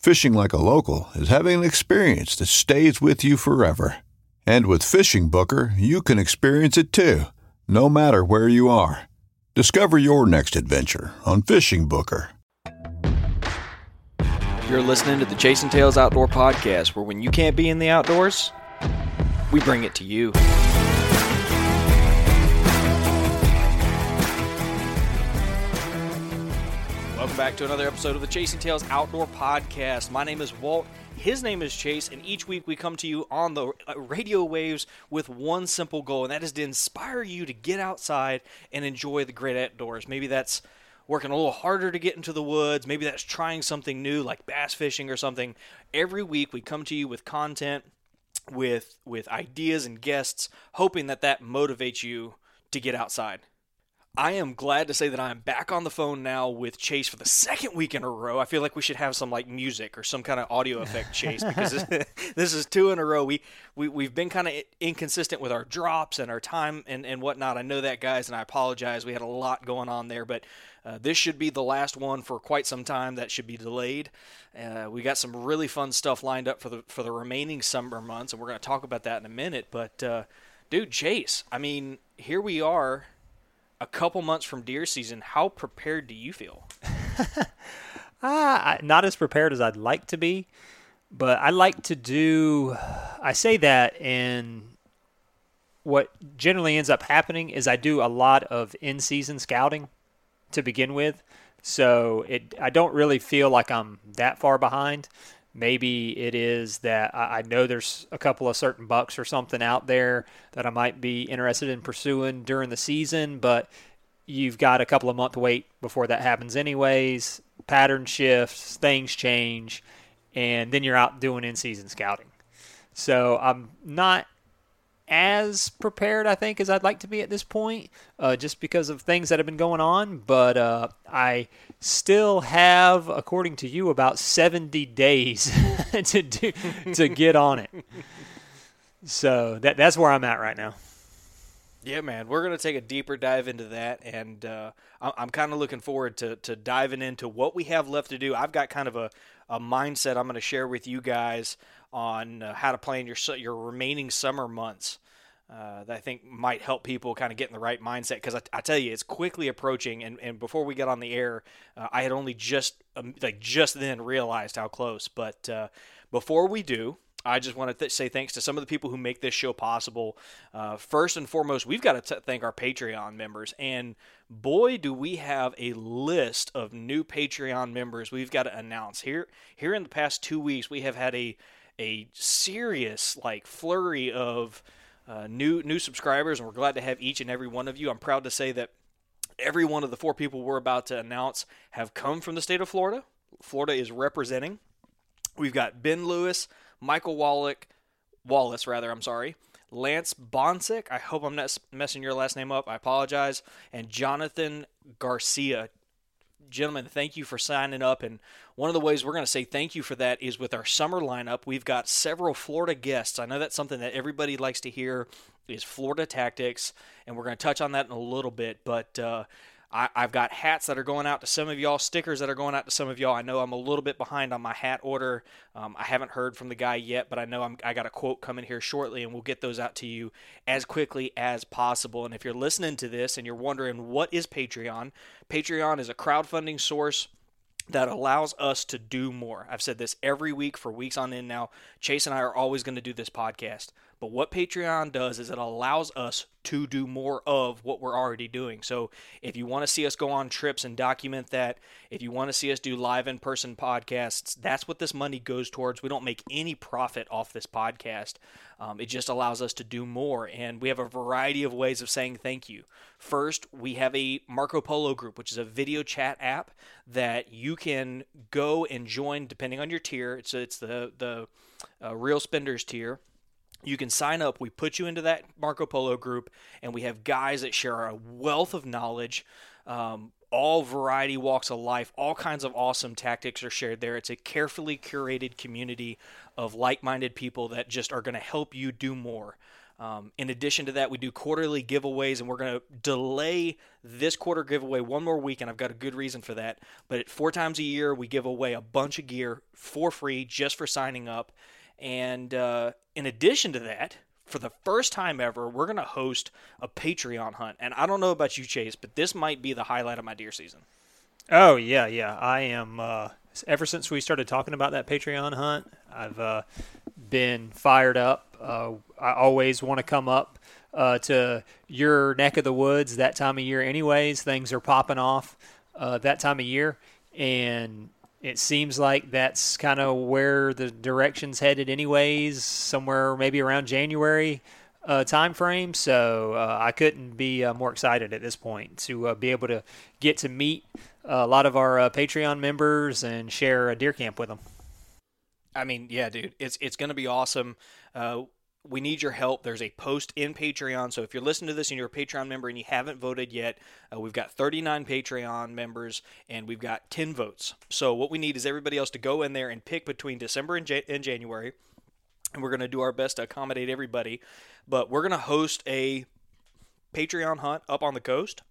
Fishing like a local is having an experience that stays with you forever. And with Fishing Booker, you can experience it too, no matter where you are. Discover your next adventure on Fishing Booker. You're listening to the Chasing Tails Outdoor Podcast, where when you can't be in the outdoors, we bring it to you. Welcome back to another episode of the Chasing Tails Outdoor Podcast. My name is Walt. His name is Chase, and each week we come to you on the uh, radio waves with one simple goal, and that is to inspire you to get outside and enjoy the great outdoors. Maybe that's working a little harder to get into the woods. Maybe that's trying something new like bass fishing or something. Every week we come to you with content, with with ideas and guests, hoping that that motivates you to get outside. I am glad to say that I'm back on the phone now with Chase for the second week in a row. I feel like we should have some like music or some kind of audio effect, Chase, because this, this is two in a row. We, we we've been kind of inconsistent with our drops and our time and and whatnot. I know that, guys, and I apologize. We had a lot going on there, but uh, this should be the last one for quite some time. That should be delayed. Uh, we got some really fun stuff lined up for the for the remaining summer months, and we're going to talk about that in a minute. But uh, dude, Chase, I mean, here we are a couple months from deer season, how prepared do you feel? uh, not as prepared as I'd like to be, but I like to do. I say that, and what generally ends up happening is I do a lot of in-season scouting to begin with, so it I don't really feel like I'm that far behind. Maybe it is that I know there's a couple of certain bucks or something out there that I might be interested in pursuing during the season, but you've got a couple of month wait before that happens anyways. Pattern shifts, things change, and then you're out doing in-season scouting. So I'm not as prepared, I think, as I'd like to be at this point, uh, just because of things that have been going on. But uh, I still have, according to you, about 70 days to do to get on it. So that that's where I'm at right now. Yeah, man, we're gonna take a deeper dive into that, and uh, I'm kind of looking forward to to diving into what we have left to do. I've got kind of a, a mindset I'm going to share with you guys on uh, how to plan your your remaining summer months. Uh, that I think might help people kind of get in the right mindset because I, I, tell you it's quickly approaching and, and before we get on the air uh, I had only just um, like just then realized how close but uh, before we do I just want to th- say thanks to some of the people who make this show possible. Uh, first and foremost, we've got to t- thank our Patreon members. And boy, do we have a list of new Patreon members we've got to announce. Here, here in the past two weeks, we have had a, a serious like flurry of uh, new new subscribers, and we're glad to have each and every one of you. I'm proud to say that every one of the four people we're about to announce have come from the state of Florida. Florida is representing. We've got Ben Lewis, Michael Wallach, Wallace, rather, I'm sorry, Lance Bonsick. I hope I'm not messing your last name up. I apologize. And Jonathan Garcia. Gentlemen, thank you for signing up. And one of the ways we're going to say thank you for that is with our summer lineup. We've got several Florida guests. I know that's something that everybody likes to hear is Florida Tactics, and we're going to touch on that in a little bit. But uh, I, have got hats that are going out to some of y'all, stickers that are going out to some of y'all. I know I'm a little bit behind on my hat order. Um, I haven't heard from the guy yet, but I know I'm, I got a quote coming here shortly, and we'll get those out to you as quickly as possible. And if you're listening to this and you're wondering what is Patreon, Patreon is a crowdfunding source that allows us to do more. I've said this every week for weeks on end now. Chase and I are always going to do this podcast. But what Patreon does is it allows us to do more of what we're already doing. So if you want to see us go on trips and document that, if you want to see us do live in person podcasts, that's what this money goes towards. We don't make any profit off this podcast. Um, it just allows us to do more. And we have a variety of ways of saying thank you. First, we have a Marco Polo group, which is a video chat app that you can go and join depending on your tier. It's, it's the, the uh, Real Spenders tier you can sign up. We put you into that Marco Polo group, and we have guys that share a wealth of knowledge. Um, all variety walks of life, all kinds of awesome tactics are shared there. It's a carefully curated community of like minded people that just are going to help you do more. Um, in addition to that, we do quarterly giveaways, and we're going to delay this quarter giveaway one more week, and I've got a good reason for that. But four times a year, we give away a bunch of gear for free just for signing up. And uh, in addition to that, for the first time ever, we're going to host a Patreon hunt. And I don't know about you, Chase, but this might be the highlight of my deer season. Oh, yeah, yeah. I am. Uh, ever since we started talking about that Patreon hunt, I've uh, been fired up. Uh, I always want to come up uh, to your neck of the woods that time of year, anyways. Things are popping off uh, that time of year. And it seems like that's kind of where the direction's headed, anyways. Somewhere maybe around January uh, time frame. So uh, I couldn't be uh, more excited at this point to uh, be able to get to meet a lot of our uh, Patreon members and share a deer camp with them. I mean, yeah, dude, it's it's going to be awesome. We need your help. There's a post in Patreon. So if you're listening to this and you're a Patreon member and you haven't voted yet, uh, we've got 39 Patreon members and we've got 10 votes. So what we need is everybody else to go in there and pick between December and, J- and January. And we're going to do our best to accommodate everybody. But we're going to host a Patreon hunt up on the coast.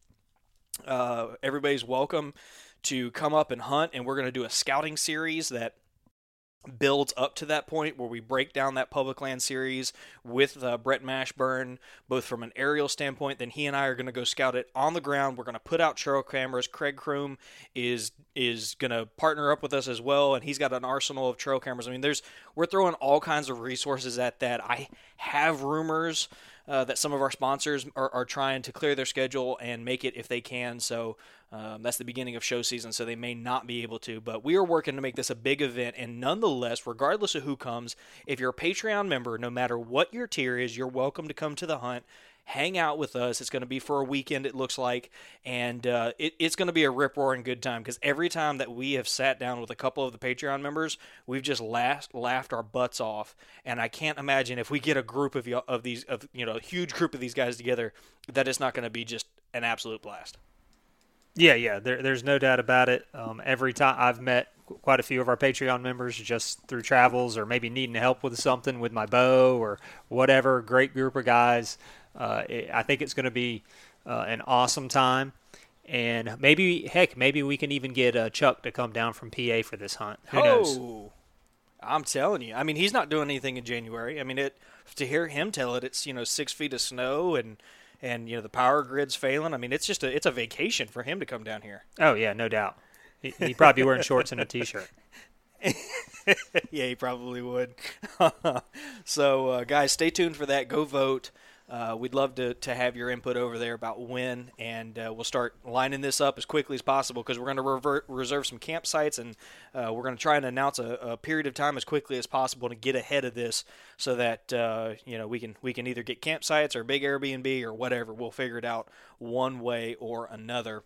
Uh, everybody's welcome to come up and hunt. And we're going to do a scouting series that builds up to that point where we break down that public land series with uh, Brett Mashburn, both from an aerial standpoint. Then he and I are going to go scout it on the ground. We're going to put out trail cameras. Craig Kroom is is going to partner up with us as well, and he's got an arsenal of trail cameras. I mean, there's we're throwing all kinds of resources at that. I have rumors uh, that some of our sponsors are, are, trying to clear their schedule and make it if they can. So um, that's the beginning of show season, so they may not be able to. But we are working to make this a big event, and nonetheless, regardless of who comes, if you're a Patreon member, no matter what your tier is, you're welcome to come to the hunt hang out with us. It's going to be for a weekend, it looks like, and uh, it, it's going to be a rip roaring good time because every time that we have sat down with a couple of the Patreon members, we've just laughed laughed our butts off. And I can't imagine if we get a group of of these of you know a huge group of these guys together, that it's not going to be just an absolute blast. Yeah, yeah, there, there's no doubt about it. Um, every time I've met quite a few of our Patreon members just through travels or maybe needing help with something with my bow or whatever. Great group of guys. Uh, it, I think it's going to be uh, an awesome time. And maybe, heck, maybe we can even get uh, Chuck to come down from PA for this hunt. Who oh, knows? I'm telling you. I mean, he's not doing anything in January. I mean, it to hear him tell it, it's you know six feet of snow and and you know the power grid's failing. I mean, it's just a it's a vacation for him to come down here. Oh yeah, no doubt. He, he probably be wearing shorts and a t-shirt. yeah, he probably would. so, uh, guys, stay tuned for that. Go vote. Uh, we'd love to, to have your input over there about when, and uh, we'll start lining this up as quickly as possible because we're going to reserve some campsites and uh, we're going to try and announce a, a, period of time as quickly as possible to get ahead of this so that uh, you know we can we can either get campsites or big Airbnb or whatever. We'll figure it out one way or another.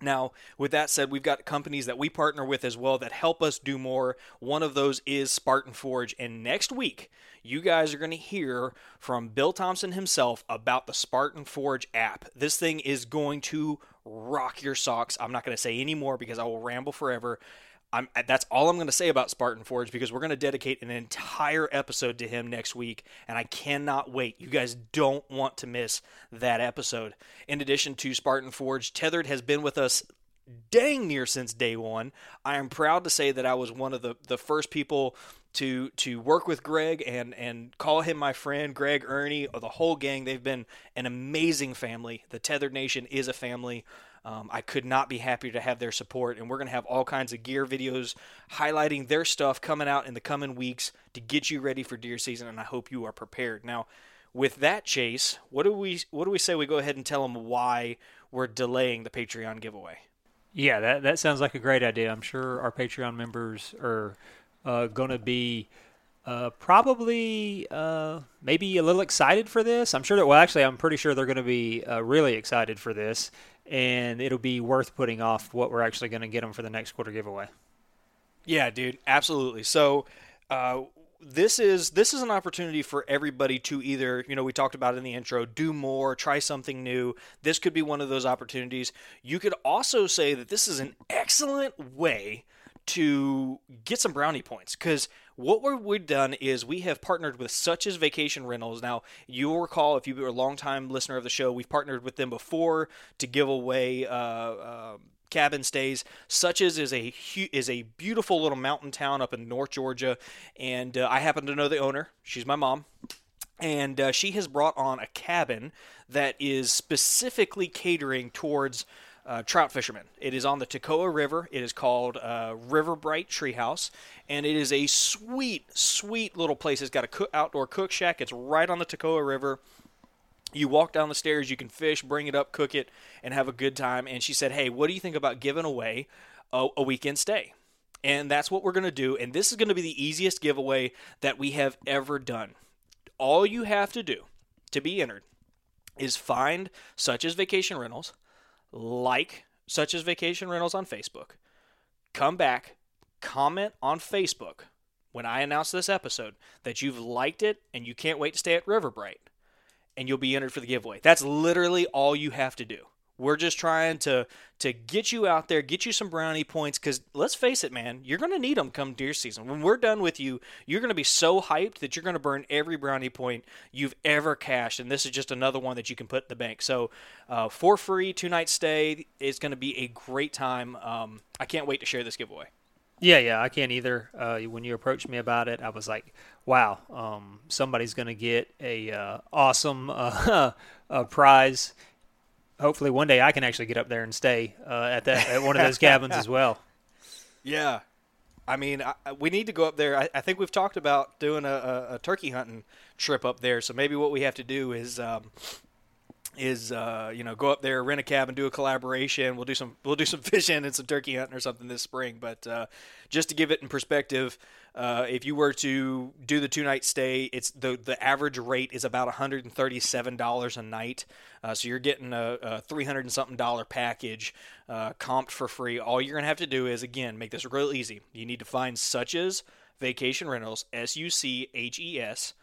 Now, with that said, we've got companies that we partner with as well that help us do more. One of those is Spartan Forge. And next week, you guys are going to hear from Bill Thompson himself about the Spartan Forge app. This thing is going to rock your socks. I'm not going to say any more because I will ramble forever. I'm, uh, that's all I'm going to say about Spartan Forge because we're going to dedicate an entire episode to him next week, and I cannot wait. You guys don't want to miss that episode. In addition to Spartan Forge, Tethered has been with us dang near since day one. I am proud to say that I was one of the, the first people to to work with Greg and and call him my friend. Greg, Ernie, or the whole gang. They've been an amazing family. The Tethered Nation is a family. Um, I could not be happier to have their support, and we're going to have all kinds of gear videos highlighting their stuff coming out in the coming weeks to get you ready for deer season. And I hope you are prepared. Now, with that, Chase, what do we what do we say we go ahead and tell them why we're delaying the Patreon giveaway? Yeah, that that sounds like a great idea. I'm sure our Patreon members are uh, going to be uh, probably uh, maybe a little excited for this. I'm sure that well, actually, I'm pretty sure they're going to be uh, really excited for this, and it'll be worth putting off what we're actually going to get them for the next quarter giveaway. Yeah, dude, absolutely. So. Uh, this is this is an opportunity for everybody to either you know we talked about in the intro do more try something new this could be one of those opportunities you could also say that this is an excellent way to get some brownie points because what we've done is we have partnered with Suches vacation rentals now you'll recall if you were a long time listener of the show we've partnered with them before to give away uh, uh, cabin stays. Suches is a is a beautiful little mountain town up in North Georgia, and uh, I happen to know the owner. She's my mom. And uh, she has brought on a cabin that is specifically catering towards uh, trout fishermen. It is on the Toccoa River. It is called uh, River Bright Treehouse, and it is a sweet, sweet little place. It's got a cook, outdoor cook shack. It's right on the Toccoa River you walk down the stairs, you can fish, bring it up, cook it, and have a good time. And she said, Hey, what do you think about giving away a, a weekend stay? And that's what we're going to do. And this is going to be the easiest giveaway that we have ever done. All you have to do to be entered is find Suches vacation rentals, like Suches vacation rentals on Facebook, come back, comment on Facebook when I announce this episode that you've liked it and you can't wait to stay at River Bright and you'll be entered for the giveaway. That's literally all you have to do. We're just trying to to get you out there, get you some brownie points. Because let's face it, man, you're going to need them come deer season. When we're done with you, you're going to be so hyped that you're going to burn every brownie point you've ever cashed. And this is just another one that you can put in the bank. So uh, for free, two night stay is going to be a great time. Um, I can't wait to share this giveaway. Yeah, yeah, I can't either. Uh, when you approached me about it, I was like, "Wow, um, somebody's going to get a uh, awesome uh, prize." Hopefully, one day I can actually get up there and stay uh, at that at one of those cabins as well. Yeah, I mean, I, we need to go up there. I, I think we've talked about doing a, a, a, turkey hunting trip up there. So maybe what we have to do is um, is uh, you know go up there, rent a cabin, do a collaboration. We'll do some we'll do some fishing and some turkey hunting or something this spring. But uh, just to give it in perspective, uh, if you were to do the two night stay, it's the the average rate is about one hundred and thirty seven dollars a night. Uh, so you're getting a, a three hundred and something dollar package uh, comped for free. All you're gonna have to do is again make this real easy. You need to find Suches vacation rentals, S U C H E S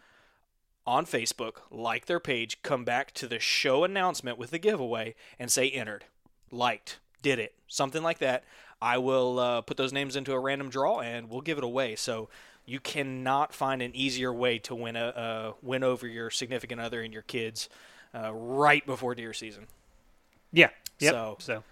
on Facebook, like their page, come back to the show announcement with the giveaway and say entered, liked, did it, something like that. I will uh, put those names into a random draw and we'll give it away. So you cannot find an easier way to win a uh, win over your significant other and your kids uh, right before deer season. Yeah. Yep. So, so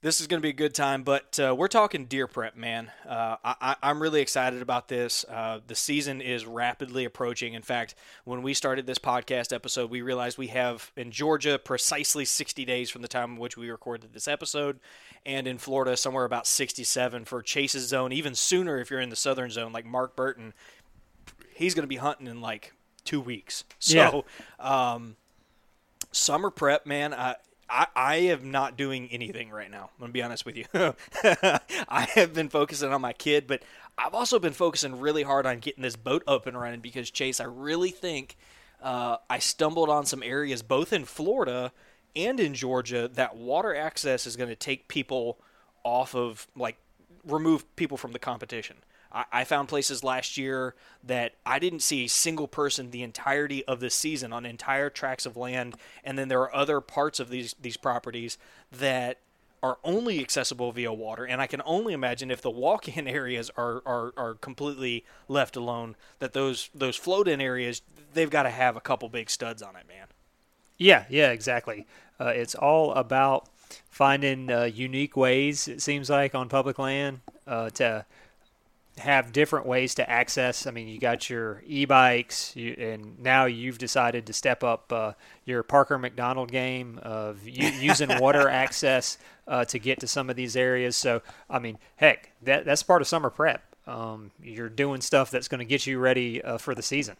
this is going to be a good time, but uh, we're talking deer prep, man. Uh, I, am really excited about this. Uh, the season is rapidly approaching. In fact, when we started this podcast episode, we realized we have in Georgia precisely 60 days from the time in which we recorded this episode, and in Florida, somewhere about 67 for Chase's zone, even sooner if you're in the southern zone, like Mark Burton. He's going to be hunting in like two weeks. So, yeah. um, summer prep, man. Uh, I, I am not doing anything right now. I'm gonna be honest with you. I have been focusing on my kid, but I've also been focusing really hard on getting this boat up and running because Chase, I really think uh, I stumbled on some areas both in Florida and in Georgia that water access is going to take people off of like remove people from the competition. I, found places last year that I didn't see a single person the entirety of the season on entire tracts of land, and then there are other parts of these these properties that are only accessible via water, and I can only imagine if the walk-in areas are, are, are completely left alone, that those those float-in areas they've got to have a couple big studs on it, man. Yeah, yeah, exactly. Uh, it's all about finding uh, unique ways. It seems like on public land uh, to have different ways to access. I mean, you got your e-bikes, you, and now you've decided to step up uh, your Parker McDonald game of u- using water access uh, to get to some of these areas. So, I mean, heck, that that's part of summer prep. Um, you're doing stuff that's going to get you ready uh, for the season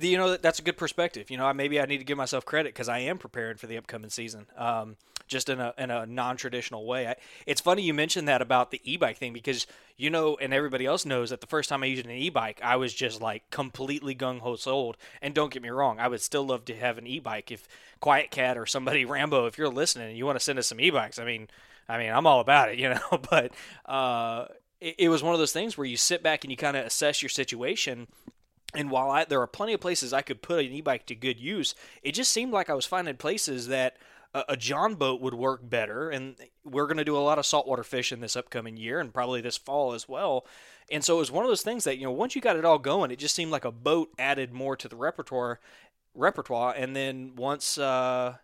you know that's a good perspective. You know, maybe I need to give myself credit because I am preparing for the upcoming season, um, just in a in a non traditional way. I, it's funny you mentioned that about the e bike thing because you know, and everybody else knows that the first time I used an e bike, I was just like completely gung ho sold. And don't get me wrong, I would still love to have an e bike if QuietKat or somebody Rambo, if you're listening and you want to send us some e bikes, I mean, I mean, I'm all about it, you know. but uh, it, it was one of those things where you sit back and you kind of assess your situation and while I, there are plenty of places I could put an e-bike to good use, it just seemed like I was finding places that a, a John boat would work better. And we're going to do a lot of saltwater fishing this upcoming year and probably this fall as well. And so it was one of those things that you know once you got it all going, it just seemed like a boat added more to the repertoire. Repertoire, and then once uh,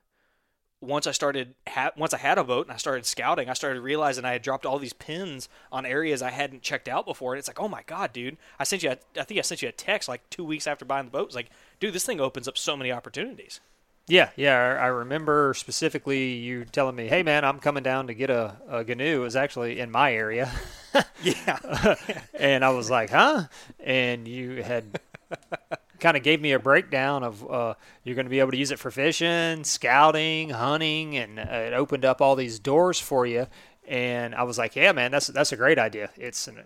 once I started ha- once I had a boat and I started scouting, I started realizing I had dropped all these pins on areas I hadn't checked out before. And it's like, oh my god, dude! I sent you, a, I think I sent you a text like two weeks after buying the boat. It's like, dude, this thing opens up so many opportunities. Yeah, yeah. I remember specifically you telling me, "Hey, man, I'm coming down to get a, a Gheenoe." It was actually in my area. yeah. and I was like, "Huh?" And you had kind of gave me a breakdown of uh, you're going to be able to use it for fishing, scouting, hunting, and uh, it opened up all these doors for you. And I was like, yeah, man, that's that's a great idea. It's an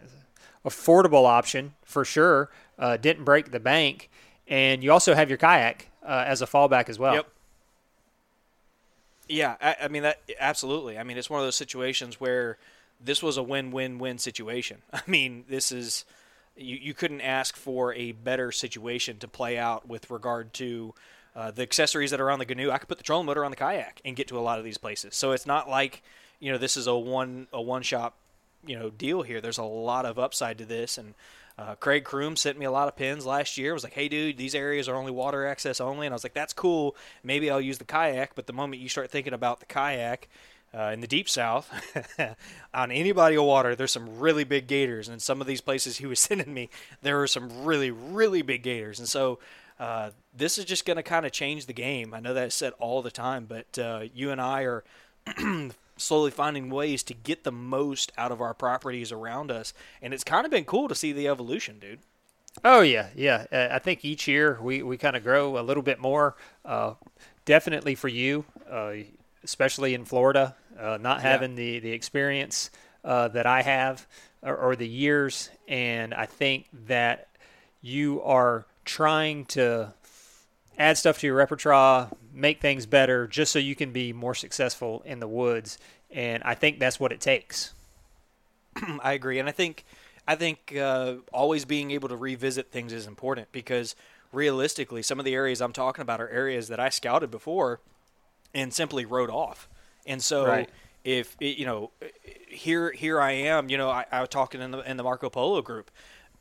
affordable option for sure. Uh, didn't break the bank, and you also have your kayak uh, as a fallback as well. Yep. Yeah, I, I mean that absolutely. I mean, it's one of those situations where this was a win-win-win situation. I mean, this is you, you couldn't ask for a better situation to play out with regard to uh, the accessories that are on the Gheenoe. I could put the trolling motor on the kayak and get to a lot of these places. So it's not like you know this is a one a one shop you know deal here. There's a lot of upside to this and. Uh, Craig Kroom sent me a lot of pins last year. Was like, "Hey, dude, these areas are only water access only," and I was like, "That's cool. Maybe I'll use the kayak." But the moment you start thinking about the kayak, uh, in the deep south on any body of water there's some really big gators. And some of these places he was sending me there were some really really big gators. And so uh, this is just going to kind of change the game. I know that's said all the time but uh, you and i are slowly finding ways to get the most out of our properties around us. And it's kind of been cool to see the evolution dude. Oh yeah yeah. Uh, i think each year we, we kind of grow a little bit more. Uh, definitely for you. Uh, especially in Florida, uh, not having yeah. the the experience uh, that I have or, or, the years, and I think that you are trying to add stuff to your repertoire, make things better, just so you can be more successful in the woods, and I think that's what it takes. I agree, and I think I think uh, always being able to revisit things is important because realistically, some of the areas I'm talking about are areas that I scouted before and simply rode off. And so right. if you know, here here I am. You know, I, I was talking in the in the Marco Polo group.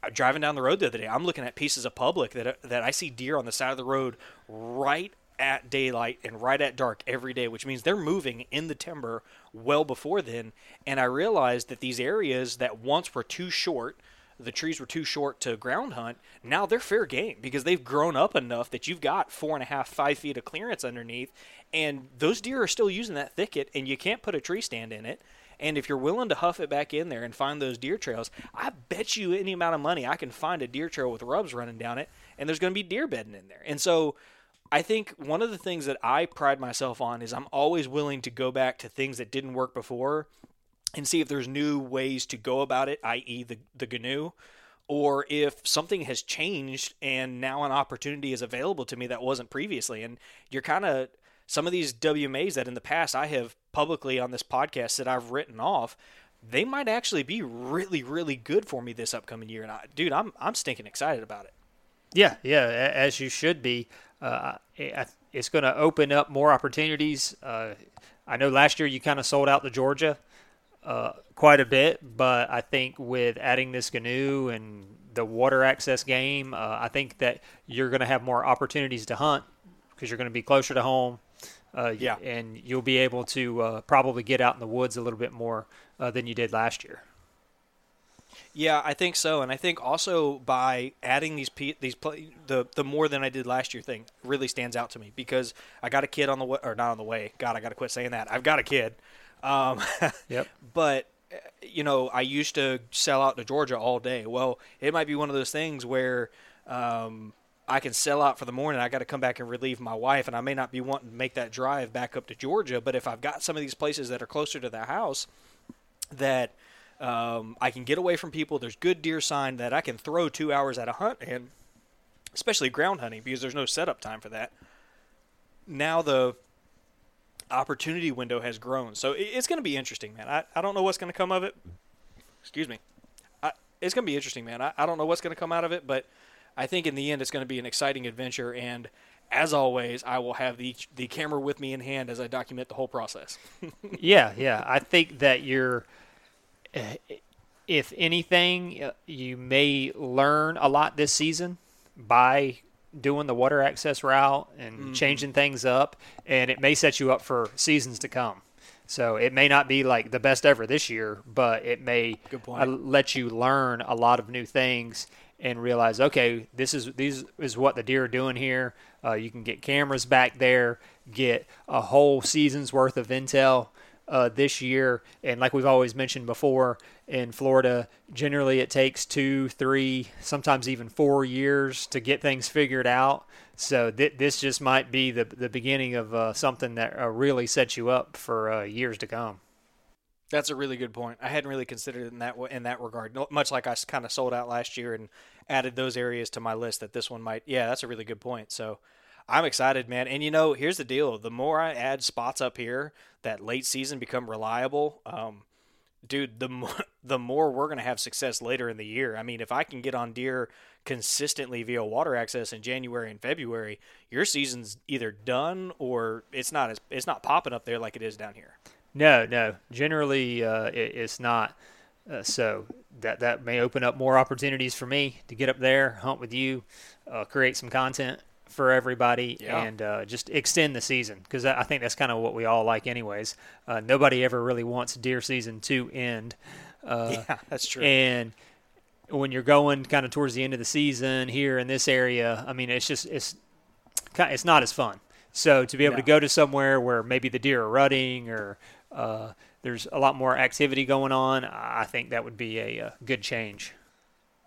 I'm driving down the road the other day, I'm looking at pieces of public that uh, that I see deer on the side of the road right at daylight and right at dark every day, which means they're moving in the timber well before then. And I realized that these areas that once were too short, the trees were too short to ground hunt, now they're fair game because they've grown up enough that you've got four and a half, five feet of clearance underneath, and those deer are still using that thicket, and you can't put a tree stand in it. And if you're willing to huff it back in there and find those deer trails, I bet you any amount of money I can find a deer trail with rubs running down it, and there's going to be deer bedding in there. And so I think one of the things that I pride myself on is I'm always willing to go back to things that didn't work before and see if there's new ways to go about it, i.e., the, the Gheenoe, or if something has changed and now an opportunity is available to me that wasn't previously. And you're kind of some of these WMAs that in the past I have publicly on this podcast that I've written off, they might actually be really, really good for me this upcoming year. And I, dude, I'm I'm stinking excited about it. Yeah, yeah, as you should be. Uh, it's going to open up more opportunities. Uh, I know last year you kind of sold out to Georgia uh, quite a bit, but I think with adding this canoe and the water access game, uh, I think that you're going to have more opportunities to hunt because you're going to be closer to home. Uh, Yeah. and you'll be able to uh, probably get out in the woods a little bit more uh, than you did last year. Yeah, I think so, and I think also by adding these pe- these the the more than I did last year thing really stands out to me because I got a kid on the way or not on the way. God, I got to quit saying that. I've got a kid, um, Yep. but uh, you know I used to sell out to Georgia all day. Well, it might be one of those things where. Um, I can sell out for the morning. I got to come back and relieve my wife, and I may not be wanting to make that drive back up to Georgia. But if I've got some of these places that are closer to the house, that um, I can get away from people. There's good deer sign that I can throw two hours at a hunt, and especially ground hunting because there's no setup time for that. Now the opportunity window has grown, so it's going to be interesting, man. I, I don't know what's going to come of it. Excuse me. I, it's going to be interesting, man. I, I don't know what's going to come out of it, but I think in the end it's going to be an exciting adventure. And as always, I will have the the camera with me in hand as I document the whole process. yeah, yeah. I think that you're, uh, if anything, uh, you may learn a lot this season by doing the water access route and changing things up, and it may set you up for seasons to come. So it may not be like the best ever this year, but it may Good point. uh, let you learn a lot of new things and realize, okay, this is these is what the deer are doing here. Uh, you can get cameras back there, get a whole season's worth of intel uh, this year. And like we've always mentioned before, in Florida, generally it takes two, three, sometimes even four years to get things figured out. So th- this just might be the the beginning of uh, something that uh, really sets you up for uh, years to come. That's a really good point. I hadn't really considered it in that in that regard. Much like I kind of sold out last year and added those areas to my list. That this one might. Yeah, that's a really good point. So I'm excited, man. And you know, here's the deal: the more I add spots up here that late season become reliable, um, dude, the more the more we're gonna have success later in the year. I mean, if I can get on deer consistently via water access in January and February, your season's either done or it's not as it's not popping up there like it is down here. No, no. Generally, uh, it, it's not. Uh, so that that may open up more opportunities for me to get up there, hunt with you, uh, create some content for everybody, Yeah. and uh, just extend the season because I think that's kind of what we all like, anyways. Uh, nobody ever really wants deer season to end. Uh, yeah, that's true. and when you're going kind of towards the end of the season here in this area, I mean, it's just it's it's not as fun. So to be able to go to somewhere where maybe the deer are rutting or uh, there's a lot more activity going on, I think that would be a, uh good change.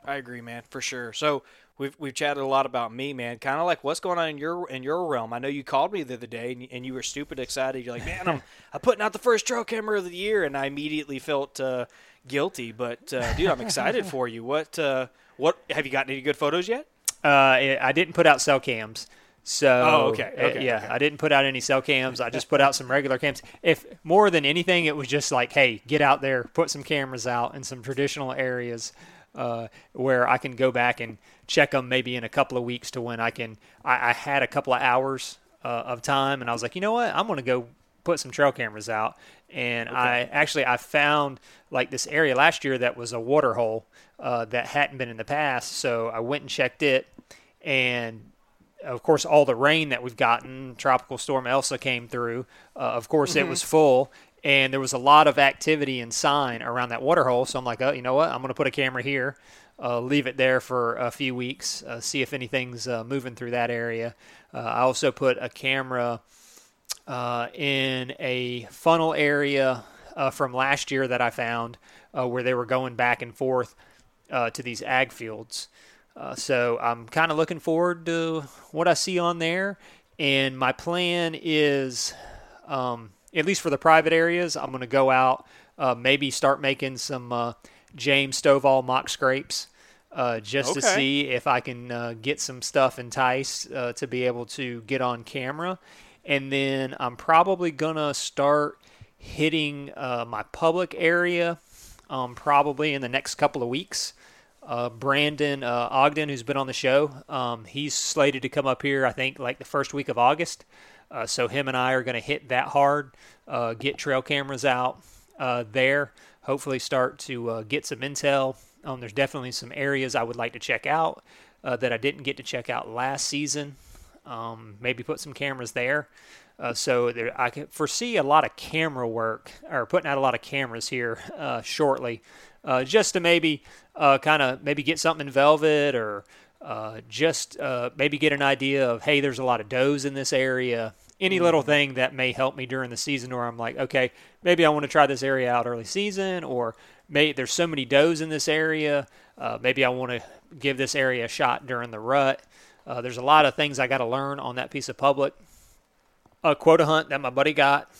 I agree, man, for sure. So we've we've chatted a lot about me, man. Kind of like what's going on in your in your realm. I know you called me the other day and, and you were stupid excited. You're like, man, I'm I'm putting out the first trail camera of the year, and I immediately felt uh, guilty. But uh, dude, I'm excited for you. What uh, what have you gotten any good photos yet? Uh, I didn't put out cell cams. So Oh, okay, uh, okay, yeah, okay. I didn't put out any cell cams. I just put out some regular cams. If more than anything, it was just like, hey, get out there, put some cameras out in some traditional areas uh, where I can go back and check them maybe in a couple of weeks to when I can. I, I had a couple of hours uh, of time, and I was like, you know what, I'm going to go put some trail cameras out. And I actually I found like this area last year that was a water hole uh, that hadn't been in the past. So I went and checked it, and of course, all the rain that we've gotten, Tropical Storm Elsa came through. Uh, of course, it was full, and there was a lot of activity and sign around that water hole. So I'm like, oh, you know what? I'm going to put a camera here, uh, leave it there for a few weeks, uh, see if anything's uh, moving through that area. Uh, I also put a camera uh, in a funnel area uh, from last year that I found where they were going back and forth to these ag fields. So I'm kind of looking forward to what I see on there. And my plan is, um, at least for the private areas, I'm going to go out, uh, maybe start making some uh, James Stovall mock scrapes. Uh, just to see if I can uh, get some stuff enticed uh, to be able to get on camera. And then I'm probably going to start hitting uh, my public area um, probably in the next couple of weeks. uh, Brandon uh, Ogden, who's been on the show. Um, he's slated to come up here, I think, like the first week of August. Uh, so him and I are going to hit that hard, uh, get trail cameras out uh, there, hopefully start to uh, get some intel. Um, there's definitely some areas I would like to check out that I didn't get to check out last season. Um, maybe put some cameras there. Uh, so there, I can foresee a lot of camera work or putting out a lot of cameras here uh, shortly, uh, just to maybe uh, kind of maybe get something in velvet or uh, just uh, maybe get an idea of hey, there's a lot of does in this area. Any little mm-hmm. thing that may help me during the season, where I'm like, okay, maybe I want to try this area out early season, or maybe there's so many does in this area, maybe I want to give this area a shot during the rut. there's a lot of things I got to learn on that piece of public a quota hunt that my buddy got.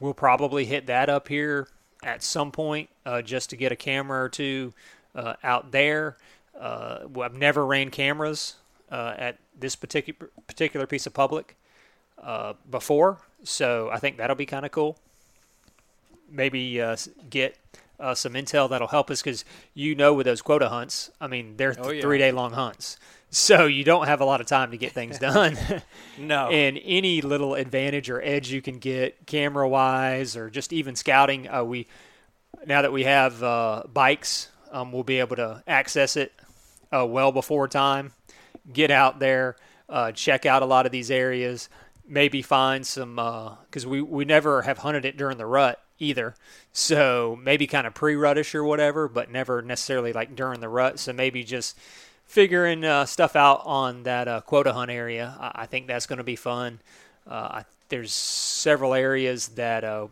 We'll probably hit that up here at some point uh, just to get a camera or two uh, out there. Uh, I've never ran cameras uh, at this particular particular piece of public uh, before, so I think that'll be kind of cool. Maybe uh, get some intel that'll help us because you know with those quota hunts, I mean they're oh, yeah. three day long hunts so you don't have a lot of time to get things done. no. and any little advantage or edge you can get camera wise or just even scouting, uh, we now that we have uh, bikes, um, we'll be able to access it uh, well before time. Get out there, uh, check out a lot of these areas, maybe find some because uh, we we never have hunted it during the rut either. So maybe kind of pre-rutish or whatever, but never necessarily like during the rut. So maybe just figuring uh, stuff out on that uh, quota hunt area. I, I think that's going to be fun. Uh, I, there's several areas that uh,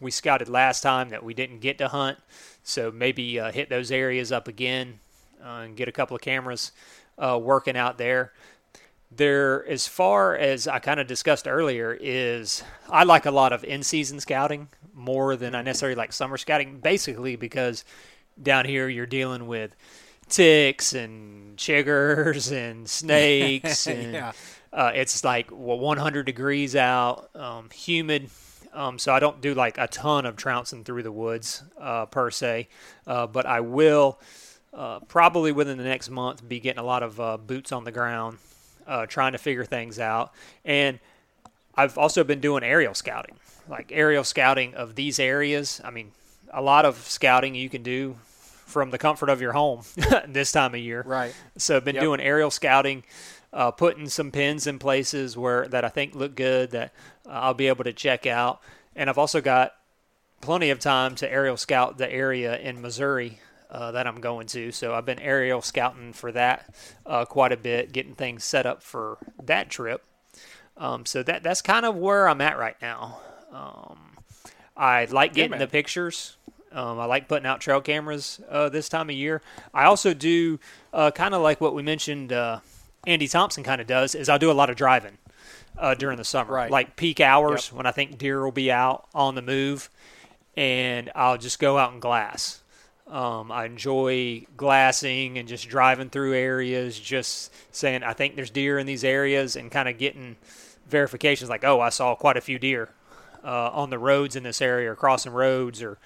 we scouted last time that we didn't get to hunt, so maybe uh, hit those areas up again and get a couple of cameras working out there. There, as far as I kind of discussed earlier, is I like a lot of in-season scouting more than I necessarily like summer scouting, basically because down here you're dealing with ticks and chiggers and snakes and yeah. uh, it's like well, 100 degrees out, um, humid. Um, so I don't do like a ton of trouncing through the woods uh, per se, uh, but I will uh, probably within the next month be getting a lot of uh, boots on the ground, uh, trying to figure things out. And I've also been doing aerial scouting, like aerial scouting of these areas. I mean, a lot of scouting you can do from the comfort of your home this time of year. Right. So I've been yep. doing aerial scouting, uh, putting some pins in places where that I think look good that uh, I'll be able to check out, and I've also got plenty of time to aerial scout the area in Missouri uh, that I'm going to. So I've been aerial scouting for that uh, quite a bit, getting things set up for that trip. Um, so that that's kind of where I'm at right now. Um, I like getting yeah, the pictures. Um, I like putting out trail cameras uh, this time of year. I also do uh, kind of like what we mentioned. Uh, Andy Thompson kind of does is I do a lot of driving uh, during the summer, right. like peak hours yep. when I think deer will be out on the move, and I'll just go out and glass. Um, I enjoy glassing and just driving through areas, just saying I think there's deer in these areas, and kind of getting verifications like, oh, I saw quite a few deer uh, on the roads in this area, or crossing roads, or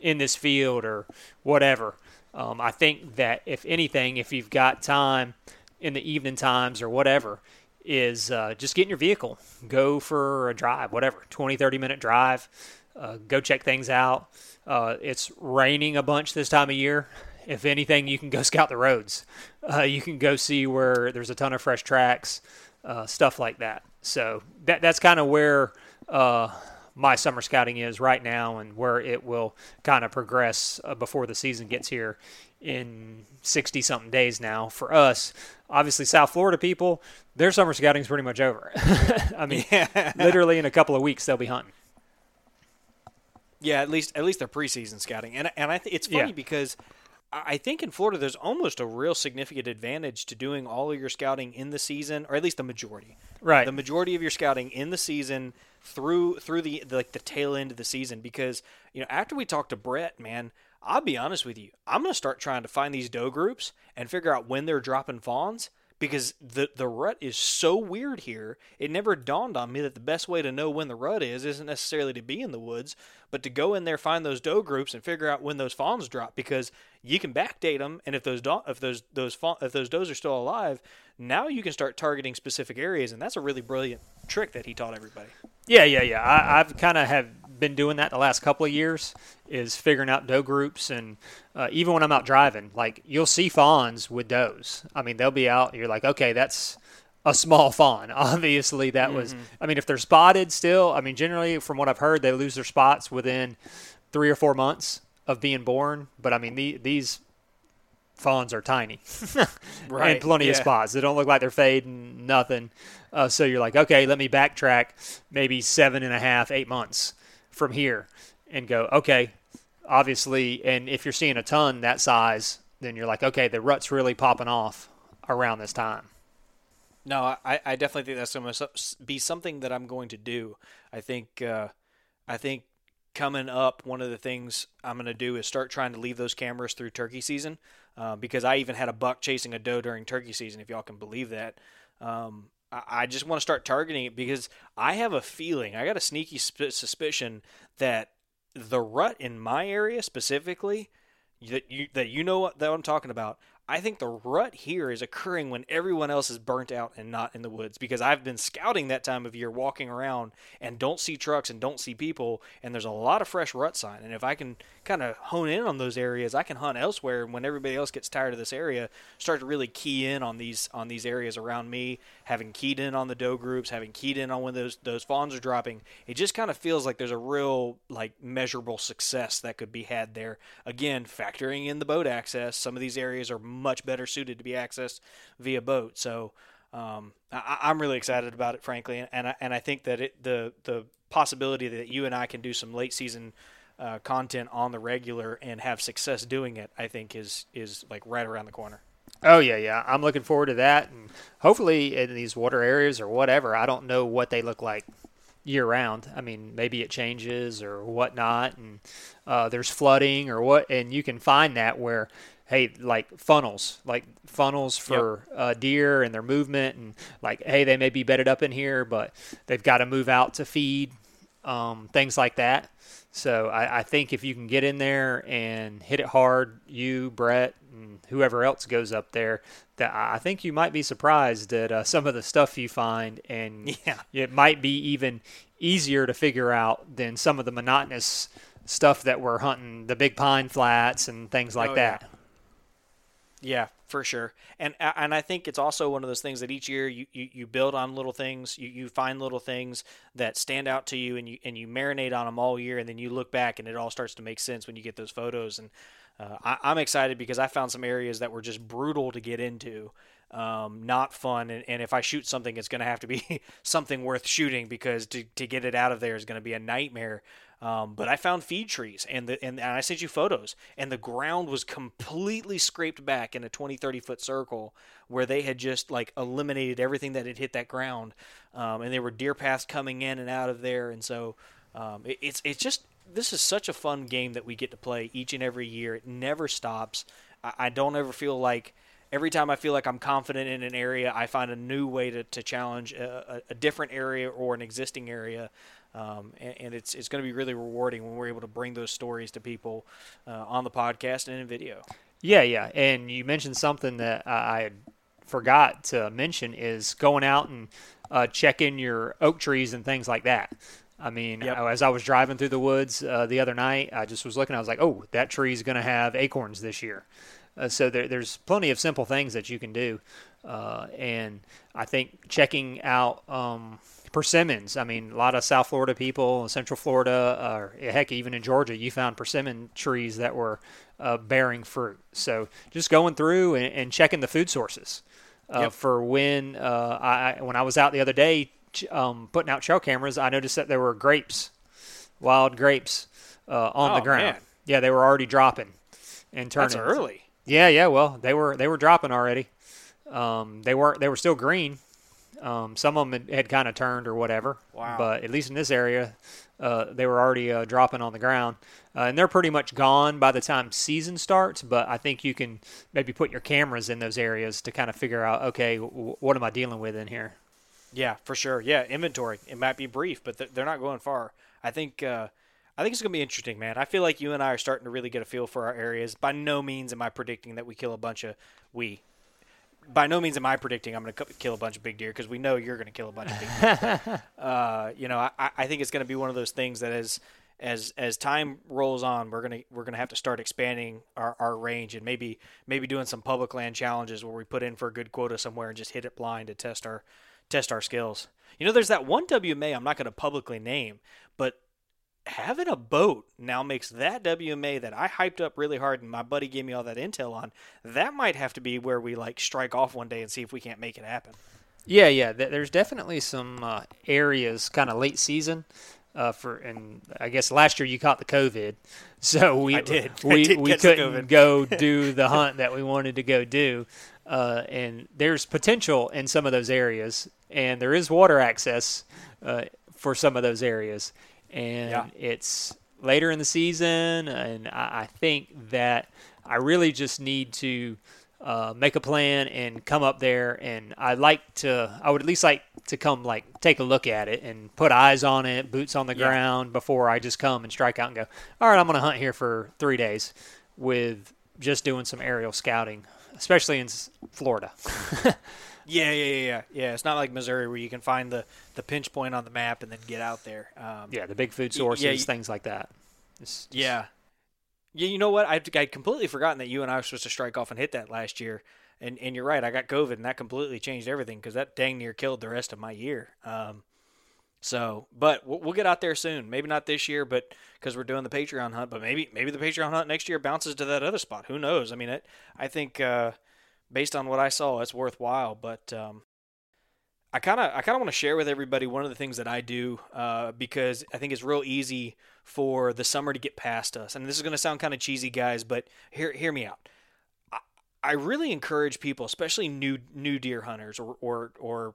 in this field or whatever. Um, I think that if anything, if you've got time in the evening times or whatever, is uh, just get in your vehicle, go for a drive, whatever, 20, 30 minute drive, uh, go check things out. Uh, it's raining a bunch this time of year. If anything, you can go scout the roads. Uh, you can go see where there's a ton of fresh tracks, uh, stuff like that. So that that's kind of where uh, my summer scouting is right now and where it will kind of progress uh, before the season gets here in 60 something days now for us obviously south florida people their summer scouting is pretty much over i mean yeah. literally in a couple of weeks they'll be hunting yeah at least at least their preseason scouting and, and i th- it's funny yeah. because I think in Florida, there's almost a real significant advantage to doing all of your scouting in the season, or at least the majority. Right. The majority of your scouting in the season through through the, the like the tail end of the season because you know after we talked to Brett, man, I'll be honest with you, I'm gonna start trying to find these doe groups and figure out when they're dropping fawns because the the rut is so weird here. It never dawned on me that the best way to know when the rut is isn't necessarily to be in the woods, but to go in there, find those doe groups, and figure out when those fawns drop because you can backdate them, and if those do- if those those if those does are still alive, now you can start targeting specific areas, and that's a really brilliant trick that he taught everybody. Yeah, yeah, yeah. I, I've kind of have been doing that the last couple of years is figuring out doe groups and uh, even when I'm out driving, like you'll see fawns with does. I mean, they'll be out. You're like, okay, that's a small fawn. Obviously, that mm-hmm. was. I mean, if they're spotted still, I mean, generally from what I've heard, they lose their spots within three or four months of being born. But I mean, the, these fawns are tiny right. and plenty yeah. of spots. They don't look like they're fading, nothing. Uh, so you're like, okay, let me backtrack maybe seven and a half, eight months from here and go, okay, obviously, and if you're seeing a ton that size, then you're like, okay, the rut's really popping off around this time. No, I, I definitely think that's going to be something that I'm going to do. I think, uh, I think coming up, one of the things I'm going to do is start trying to leave those cameras through turkey season, uh, because I even had a buck chasing a doe during turkey season, if y'all can believe that. Um, I, just want to start targeting it because I have a feeling, I got a sneaky suspicion that the rut in my area specifically that you that you know what that I'm talking about. I think the rut here is occurring when everyone else is burnt out and not in the woods because I've been scouting that time of year, walking around and don't see trucks and don't see people, and there's a lot of fresh rut sign. And if I can kind of hone in on those areas, I can hunt elsewhere. And when everybody else gets tired of this area, start to really key in on these on these areas around me, having keyed in on the doe groups, having keyed in on when those those fawns are dropping. It just kind of feels like there's a real like measurable success that could be had there. Again, factoring in the boat access, some of these areas are much better suited to be accessed via boat. So um, I, am really excited about it, frankly, and I, and I think that it, the the possibility that you and I can do some late season uh, content on the regular and have success doing it, I think is is like right around the corner. Oh yeah, yeah. I'm looking forward to that, and hopefully in these water areas or whatever. I don't know what they look like year round. I mean, maybe it changes or whatnot, and uh, there's flooding or what, and you can find that where hey, like funnels, like funnels for yep. uh, deer and their movement, and like, hey, they may be bedded up in here, but they've got to move out to feed, um, things like that. So I, I, think if you can get in there and hit it hard, you, Brett, and whoever else goes up there, that I think you might be surprised at uh, some of the stuff you find, and yeah. it might be even easier to figure out than some of the monotonous stuff that we're hunting, the big pine flats and things like oh, that. Yeah. Yeah, for sure. And and I think it's also one of those things that each year you, you, you build on little things, you, you find little things that stand out to you and you and you marinate on them all year and then you look back and it all starts to make sense when you get those photos and uh, I, I'm excited because I found some areas that were just brutal to get into um, not fun. And, and, if I shoot something, it's going to have to be something worth shooting because to, to get it out of there is going to be a nightmare. Um, but I found feed trees and, the, and, and I sent you photos and the ground was completely scraped back in a 20, 30 foot circle where they had just like eliminated everything that had hit that ground. Um, and there were deer paths coming in and out of there. And so um, it, it's, it's just, this is such a fun game that we get to play each and every year. It never stops. I, I don't ever feel like, every time I feel like I'm confident in an area, I find a new way to, to challenge a, a different area or an existing area. Um, and, and, it's it's going to be really rewarding when we're able to bring those stories to people uh, on the podcast and in video. Yeah, yeah, and you mentioned something that I forgot to mention is going out and uh, checking your oak trees and things like that. I mean, yep. as I was driving through the woods uh, the other night, I just was looking. I was like, "Oh, that tree is going to have acorns this year." Uh, so there, there's plenty of simple things that you can do, uh, and I think checking out um, persimmons. I mean, a lot of South Florida people, Central Florida, or heck, even in Georgia, you found persimmon trees that were uh, bearing fruit. So just going through and, and checking the food sources uh, yep. for when uh, I when I was out the other day um, putting out trail cameras, I noticed that there were grapes, wild grapes uh, on oh, the ground. Man. Yeah, they were already dropping and turning. That's early. Yeah, yeah. Well, they were they were dropping already. Um, they weren't. They were still green, Um, some of them had, had kind of turned or whatever. Wow. But at least in this area, uh, they were already uh, dropping on the ground. Uh, and they're pretty much gone by the time season starts. But I think you can maybe put your cameras in those areas to kind of figure out, okay, w- what am I dealing with in here? Yeah, for sure. Yeah, inventory. It might be brief, but they're not going far. I think. Uh, I think it's going to be interesting, man. I feel like you and I are starting to really get a feel for our areas. By no means am I predicting that we kill a bunch of we. By no means am I predicting I'm going to kill a bunch of big deer because we know you're going to kill a bunch of big deer. uh, you know, I, I think it's going to be one of those things that as as as time rolls on, we're gonna we're gonna have to start expanding our, our range and maybe maybe doing some public land challenges where we put in for a good quota somewhere and just hit it blind to test our test our skills. You know, there's that one WMA I'm not going to publicly name, but having a boat now makes that WMA that I hyped up really hard and my buddy gave me all that intel on, that might have to be where we like strike off one day and see if we can't make it happen. Yeah, yeah. There's definitely some uh, areas kind of late season. Uh, for and I guess last year you caught the COVID, so we I did. we did we couldn't go do the hunt that we wanted to go do. Uh, and there's potential in some of those areas, and there is water access uh, for some of those areas, and Yeah. it's later in the season, and I, I think that I really just need to uh, make a plan and come up there, and I like to, I would at least like to come like take a look at it and put eyes on it, boots on the Yeah. ground before I just come and strike out and go. All right, I'm going to hunt here for three days with just doing some aerial scouting, especially in Florida. Yeah, yeah, yeah, yeah. Yeah, it's not like Missouri where you can find the, the pinch point on the map and then get out there. Um, yeah, the big food sources, yeah, y- things like that. It's Yeah. Yeah, you know what? I'd, I'd completely forgotten that you and I were supposed to strike off and hit that last year. And and you're right. I got COVID, and that completely changed everything because that dang near killed the rest of my year. Um, so, but we'll, we'll get out there soon. Maybe not this year, but because we're doing the Patreon hunt. But maybe maybe the Patreon hunt next year bounces to that other spot. Who knows? I mean, it, I think uh, based on what I saw, it's worthwhile. But um, I kind of I kind of want to share with everybody one of the things that I do uh, because I think it's real easy for the summer to get past us. And this is going to sound kind of cheesy, guys, but hear hear me out. I, I really encourage people, especially new new deer hunters or or, or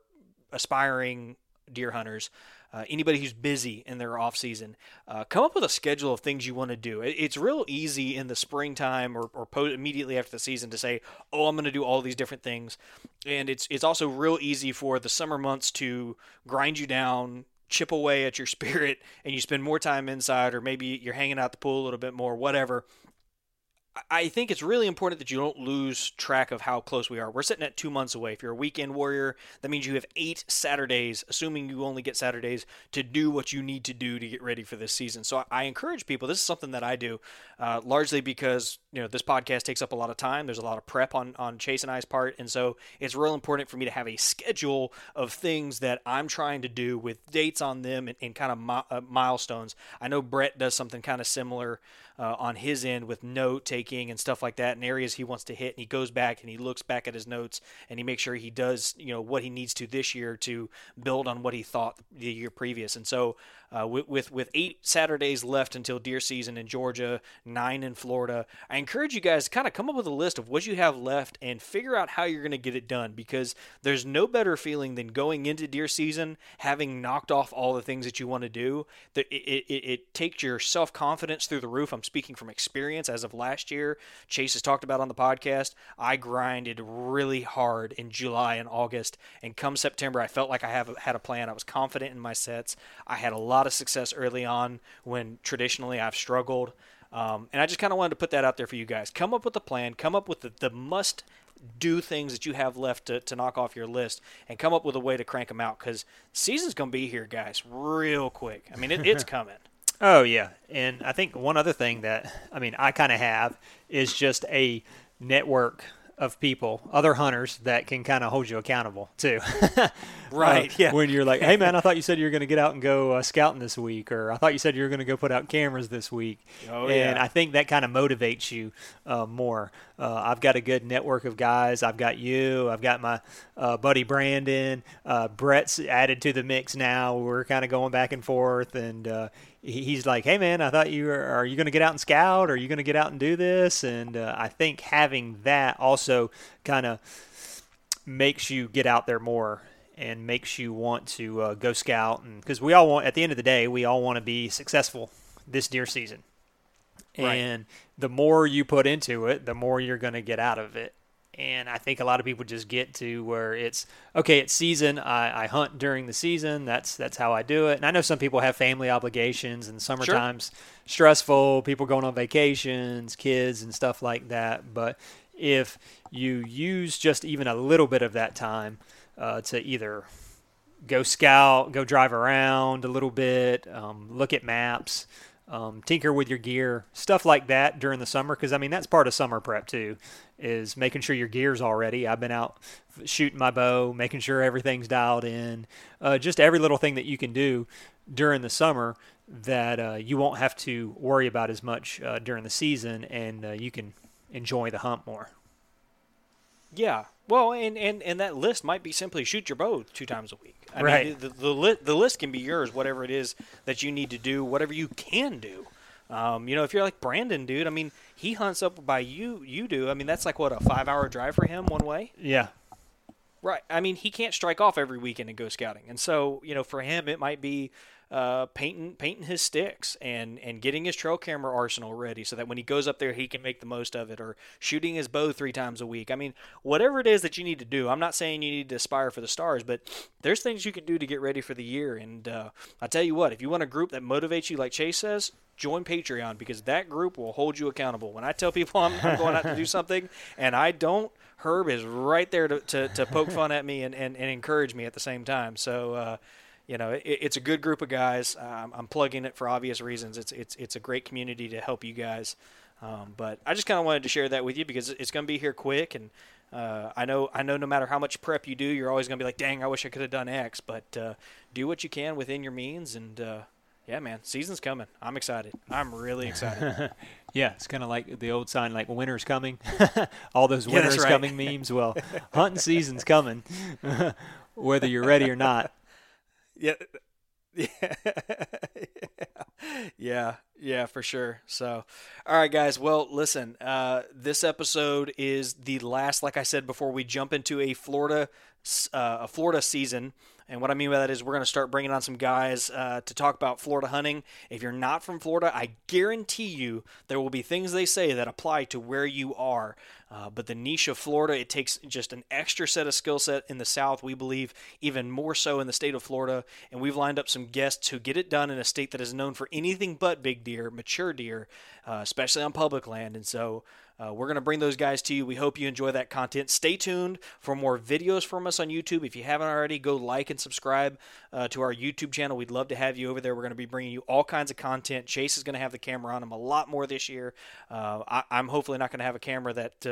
aspiring deer hunters, uh, anybody who's busy in their off season, uh, come up with a schedule of things you want to do. It, it's real easy in the springtime or, or po- immediately after the season to say, "Oh, I'm going to do all these different things," and it's it's also real easy for the summer months to grind you down. Chip away at your spirit, and you spend more time inside, or maybe you're hanging out the pool a little bit more, whatever. I think it's really important that you don't lose track of how close we are. We're sitting at two months away. If you're a weekend warrior, that means you have eight Saturdays, assuming you only get Saturdays, to do what you need to do to get ready for this season. So I- encourage people. This is something that I do, uh, largely because you know this podcast takes up a lot of time. There's a lot of prep on on Chase and I's part, and so it's real important for me to have a schedule of things that I'm trying to do with dates on them and, and kind of mi- uh, milestones. I know Brett does something kind of similar uh, on his end with note taking and stuff like that and areas he wants to hit. And he goes back and he looks back at his notes and he makes sure he does you know what he needs to this year to build on what he thought the year previous. And so uh, with, with with eight Saturdays left until deer season in Georgia, nine in Florida, I encourage you guys to kind of come up with a list of what you have left and figure out how you're going to get it done because there's no better feeling than going into deer season having knocked off all the things that you want to do. It, it, it takes your self confidence through the roof. I'm speaking from experience as of last year. Chase has talked about on the podcast. I grinded really hard in July and August, and come September, I felt like I have had a plan. I was confident in my sets. I had a lot of success early on when traditionally I've struggled. Um, and I just kind of wanted to put that out there for you guys. Come up with a plan. Come up with the, the must do things that you have left to, to knock off your list and come up with a way to crank them out because season's going to be here, guys, real quick. I mean, it, it's coming. Oh yeah, and I think one other thing that I mean I kind of have is just a network of people, other hunters that can kind of hold you accountable too. Right, Uh, yeah. When you're like, hey man, I thought you said you were going to get out and go uh, scouting this week, or I thought you said you were going to go put out cameras this week. Oh, and yeah. I think that kind of motivates you uh, more. Uh, I've got a good network of guys. I've got you. I've got my uh, buddy Brandon. Uh, Brett's added to the mix now. We're kind of going back and forth, and uh, he's like, "Hey man, I thought you were. Are you going to get out and scout? Are you going to get out and do this?" And uh, I think having that also kind of makes you get out there more and makes you want to uh, go scout. And because we all want, at the end of the day, we all want to be successful this deer season. Right. And the more you put into it, the more you're going to get out of it. And I think a lot of people just get to where it's okay. It's season. I, I hunt during the season. That's that's how I do it. And I know some people have family obligations, and summertime's stressful. People going on vacations, kids, and stuff like that. But if you use just even a little bit of that time uh, to either go scout, go drive around a little bit, um, look at maps, um, tinker with your gear, stuff like that during the summer. Because I mean that's part of summer prep too, is making sure your gear's all ready. I've been out shooting my bow, making sure everything's dialed in, uh, just every little thing that you can do during the summer that uh, you won't have to worry about as much uh, during the season, and uh, you can enjoy the hunt more. Yeah. Well, and, and, and that list might be simply shoot your bow two times a week. I Right. mean, the, the, li- the list can be yours, whatever it is that you need to do, whatever you can do. Um, you know, if you're like Brandon, dude, I mean, he hunts up by you, you do. I mean, that's like, what, a five hour drive for him one way? Yeah. Right. I mean, he can't strike off every weekend and go scouting, and so you know, for him, it might be uh, painting painting his sticks and and getting his trail camera arsenal ready so that when he goes up there, he can make the most of it, or shooting his bow three times a week. I mean, whatever it is that you need to do. I'm not saying you need to aspire for the stars, but there's things you can do to get ready for the year. And uh, I tell you what, if you want a group that motivates you, like Chase says. Join Patreon because that group will hold you accountable. When I tell people I'm, I'm going out to do something and I don't, Herb is right there to, to, to poke fun at me and, and, and encourage me at the same time. So, uh, you know, it, it's a good group of guys. Um, I'm plugging it for obvious reasons. It's it's it's a great community to help you guys. Um, but I just kind of wanted to share that with you because it's going to be here quick, and uh, I know I know no matter how much prep you do, you're always going to be like, "Dang, I wish I could have done X." But uh, do what you can within your means, and uh, yeah, man, season's coming. I'm excited. I'm really excited. Yeah, it's kind of like the old sign, like winter's coming. All those Yeah, winter's right. coming memes. Well, hunting season's coming, whether you're ready or not. Yeah. yeah, yeah, for sure. So, all right, guys. Well, listen. Uh, this episode is the last, like I said before, we jump into a Florida, uh, a Florida season. And what I mean by that is we're going to start bringing on some guys uh, to talk about Florida hunting. If you're not from Florida, I guarantee you there will be things they say that apply to where you are. Uh, but the niche of Florida, it takes just an extra set of skill set in the South. We believe even more so in the state of Florida. And we've lined up some guests who get it done in a state that is known for anything but big deer, mature deer, uh, especially on public land. And so uh, we're going to bring those guys to you. We hope you enjoy that content. Stay tuned for more videos from us on YouTube. If you haven't already, go like and subscribe uh, to our YouTube channel. We'd love to have you over there. We're going to be bringing you all kinds of content. Chase is going to have the camera on him a lot more this year. Uh, I, I'm hopefully not going to have a camera that.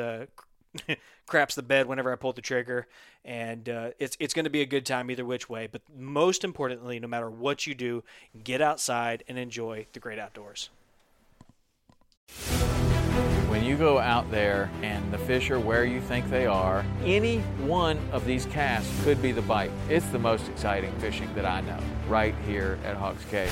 Craps the bed whenever I pull the trigger, and uh, it's it's going to be a good time either which way. But most importantly, no matter what you do, get outside and enjoy the great outdoors. When you go out there and the fish are where you think they are, any one of these casts could be the bite. It's the most exciting fishing that I know, right here at Hawks Cave.